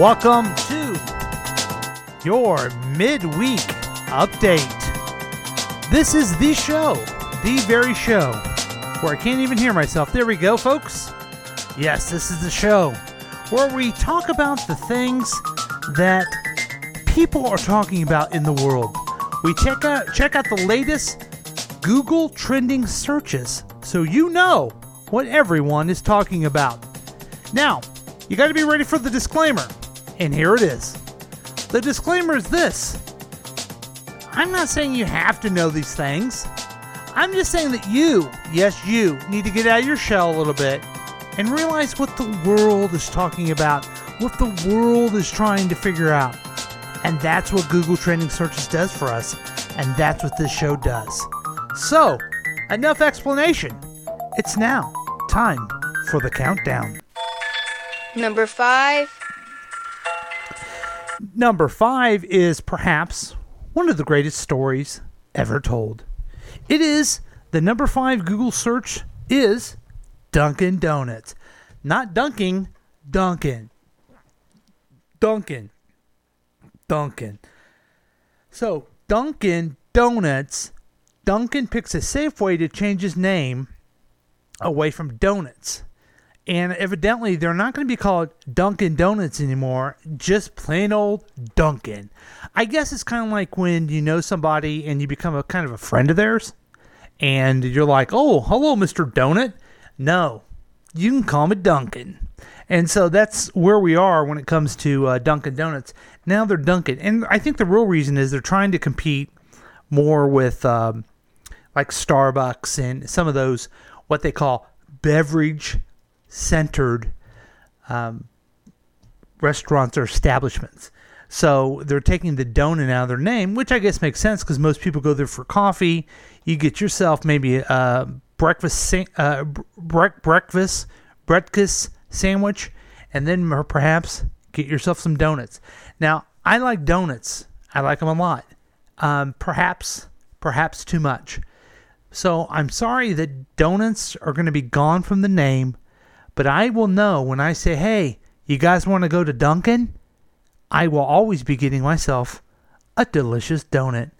Welcome to your midweek update. This is the show, the very show, where I can't even hear myself. There we go, folks. Yes, this is the show where we talk about the things that people are talking about in the world. We check out check out the latest Google trending searches so you know what everyone is talking about. Now, you got to be ready for the disclaimer. And here it is. The disclaimer is this I'm not saying you have to know these things. I'm just saying that you, yes, you, need to get out of your shell a little bit and realize what the world is talking about, what the world is trying to figure out. And that's what Google Trending Searches does for us, and that's what this show does. So, enough explanation. It's now time for the countdown. Number five. Number five is perhaps one of the greatest stories ever told. It is the number five Google search is Dunkin' Donuts. Not dunking, Dunkin'. Dunkin'. Dunkin'. So, Dunkin' Donuts, Dunkin' picks a safe way to change his name away from donuts. And evidently, they're not going to be called Dunkin' Donuts anymore, just plain old Dunkin'. I guess it's kind of like when you know somebody and you become a kind of a friend of theirs, and you're like, oh, hello, Mr. Donut. No, you can call me Dunkin'. And so that's where we are when it comes to uh, Dunkin' Donuts. Now they're Dunkin'. And I think the real reason is they're trying to compete more with um, like Starbucks and some of those, what they call beverage centered um, restaurants or establishments. So they're taking the donut out of their name, which I guess makes sense because most people go there for coffee. You get yourself maybe a breakfast, uh, bre- breakfast, breakfast sandwich, and then perhaps get yourself some donuts. Now, I like donuts. I like them a lot. Um, perhaps, perhaps too much. So I'm sorry that donuts are going to be gone from the name, but I will know when I say, hey, you guys want to go to Dunkin'? I will always be getting myself a delicious donut.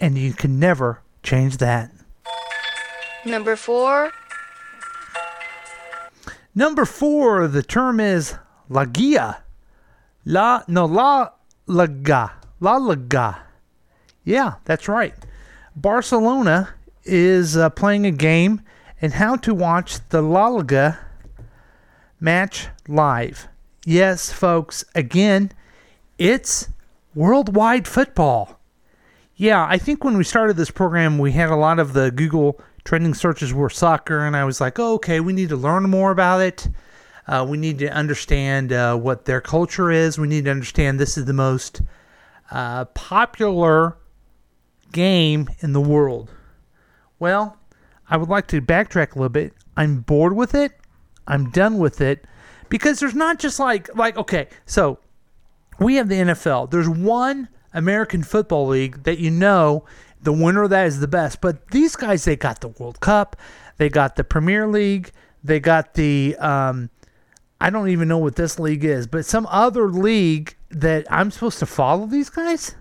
And you can never change that. Number four. Number four, the term is la guia. La, no, la laga. La laga. Yeah, that's right. Barcelona is uh, playing a game and how to watch the La Liga match live. Yes, folks, again, it's worldwide football. Yeah, I think when we started this program, we had a lot of the Google trending searches were soccer, and I was like, oh, okay, we need to learn more about it. Uh, we need to understand uh, what their culture is. We need to understand this is the most uh, popular game in the world. Well, I would like to backtrack a little bit. I'm bored with it. I'm done with it because there's not just like like okay, so we have the NFL. There's one American Football League that you know the winner of that is the best. But these guys, they got the World Cup, they got the Premier League, they got the um, I don't even know what this league is, but some other league that I'm supposed to follow these guys.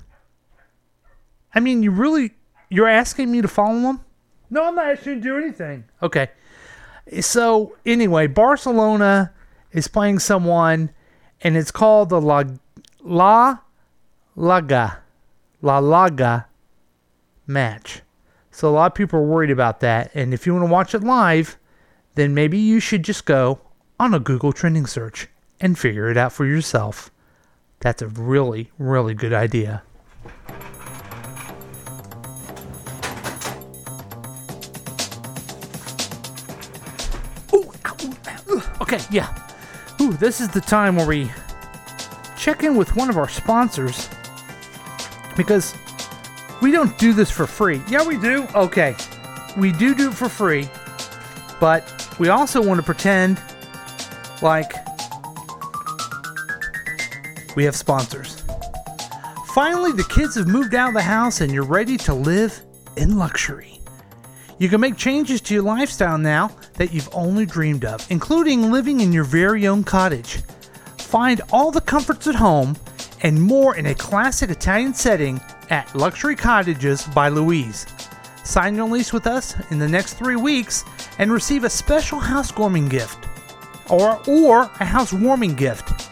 I mean, you really you're asking me to follow them? No, I'm not asking you to do anything. Okay. So anyway, Barcelona is playing someone, and it's called the La La Laga La Laga match. So a lot of people are worried about that, and if you want to watch it live, then maybe you should just go on a Google trending search and figure it out for yourself. That's a really, really good idea. Okay, yeah. Ooh, this is the time where we check in with one of our sponsors because we don't do this for free. Yeah, we do. Okay. We do do it for free, but we also want to pretend like we have sponsors. Finally, the kids have moved out of the house and you're ready to live in luxury. You can make changes to your lifestyle now that you've only dreamed of, including living in your very own cottage. Find all the comforts at home and more in a classic Italian setting at Luxury Cottages by Louise. Sign your lease with us in the next three weeks and receive a special housewarming gift or, or a housewarming gift.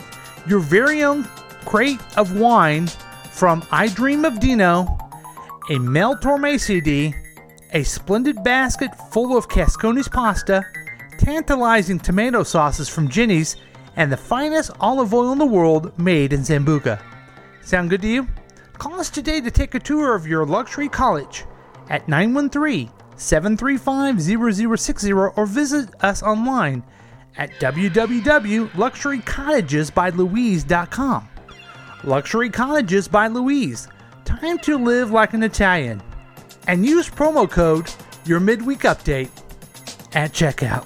Your very own crate of wine from I Dream of Dino, a Mel Torme CD, a splendid basket full of Cascones pasta, tantalizing tomato sauces from Ginny's, and the finest olive oil in the world made in Zambuca. Sound good to you? Call us today to take a tour of your luxury college at 913 735 0060 or visit us online at www.luxurycottagesbylouise.com. Luxury Cottages by Louise. Time to live like an Italian. And use promo code your midweek update at checkout.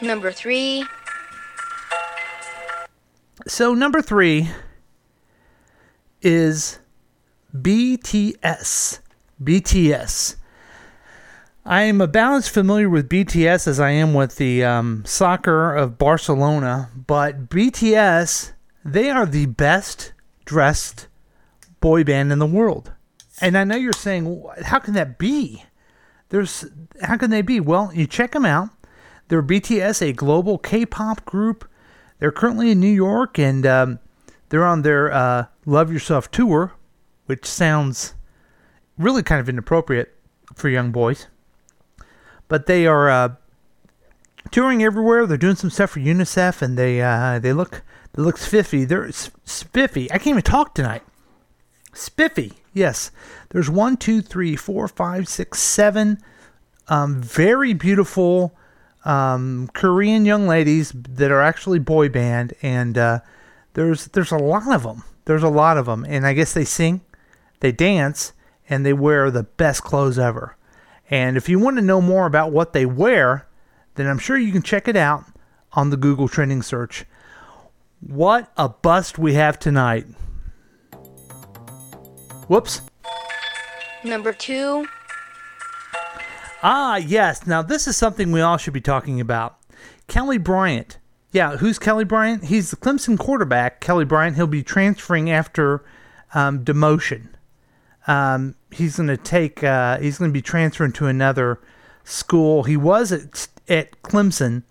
Number 3. So number 3 is BTS. BTS. I am about as familiar with BTS as I am with the um, soccer of Barcelona, but BTS, they are the best dressed boy band in the world. And I know you're saying, how can that be? There's how can they be? Well, you check them out. They're BTS, a global K-pop group. They're currently in New York, and um, they're on their uh, "Love Yourself" tour, which sounds really kind of inappropriate for young boys. But they are uh, touring everywhere. They're doing some stuff for UNICEF, and they uh, they look they look spiffy. They're spiffy. I can't even talk tonight. Spiffy. Yes. There's one, two, three, four, five, six, seven. Um, very beautiful um, Korean young ladies that are actually boy band, and uh, there's there's a lot of them. There's a lot of them, and I guess they sing, they dance, and they wear the best clothes ever. And if you want to know more about what they wear, then I'm sure you can check it out on the Google trending search. What a bust we have tonight. Whoops. Number 2. Ah, yes. Now, this is something we all should be talking about. Kelly Bryant. Yeah, who's Kelly Bryant? He's the Clemson quarterback, Kelly Bryant. He'll be transferring after um, demotion. Um, he's going to take. Uh, he's going to be transferring to another school. He was at, at Clemson,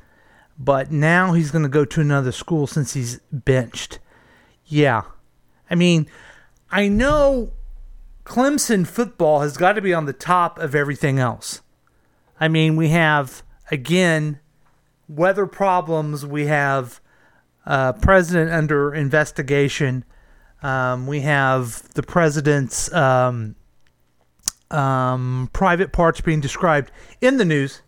but now he's going to go to another school since he's benched. Yeah, I mean, I know Clemson football has got to be on the top of everything else. I mean, we have again weather problems. We have uh, president under investigation. Um, we have the president's um, um, private parts being described in the news.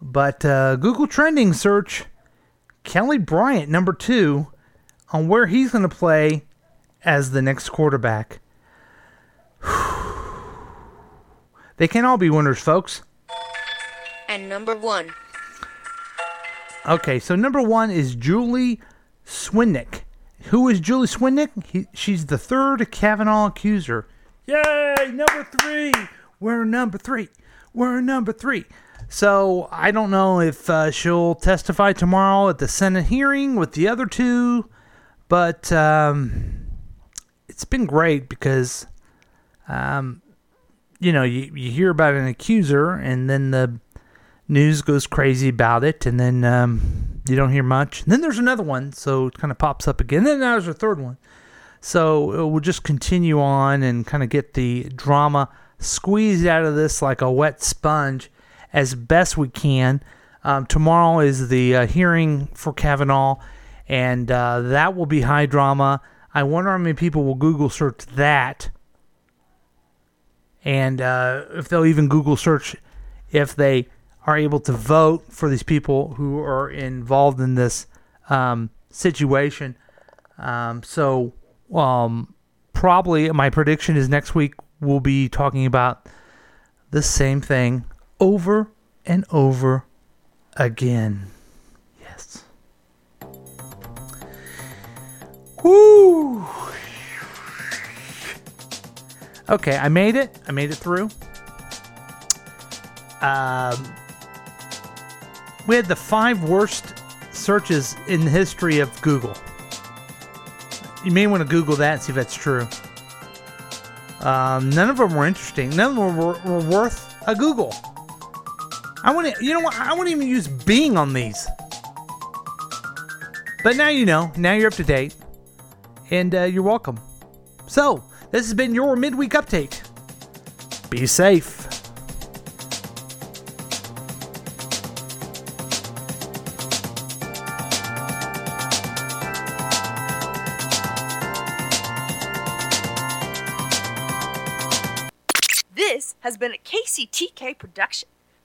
But uh, Google trending search Kelly Bryant, number two, on where he's going to play as the next quarterback. they can all be winners, folks. And number 1. Okay, so number one is Julie Swetnick. Who is Julie Swetnick? He, she's the third Kavanaugh accuser. Yay! Number three. We're number three. We're number three. So I don't know if uh, she'll testify tomorrow at the Senate hearing with the other two, but um, it's been great because, um, you know, you, you hear about an accuser and then the news goes crazy about it, and then um, you don't hear much. And then there's another one, so it kind of pops up again. And then there's a third one. So uh, we'll just continue on and kind of get the drama squeezed out of this like a wet sponge as best we can. Um, tomorrow is the uh, hearing for Kavanaugh, and uh, that will be high drama. I wonder how many people will Google search that, and uh, if they'll even Google search if they are able to vote for these people who are involved in this um, situation. Um, so, um, probably my prediction is next week we'll be talking about the same thing over and over again. Yes. Woo! Okay, I made it. I made it through. Um, we had the five worst searches in the history of Google. You may want to Google that and see if that's true. Um, none of them were interesting. None of them were, were worth a Google. I to, you know what? I wouldn't even use Bing on these. But now you know. Now you're up to date, and uh, you're welcome. So this has been your midweek update. Be safe. This has been a KCTK production,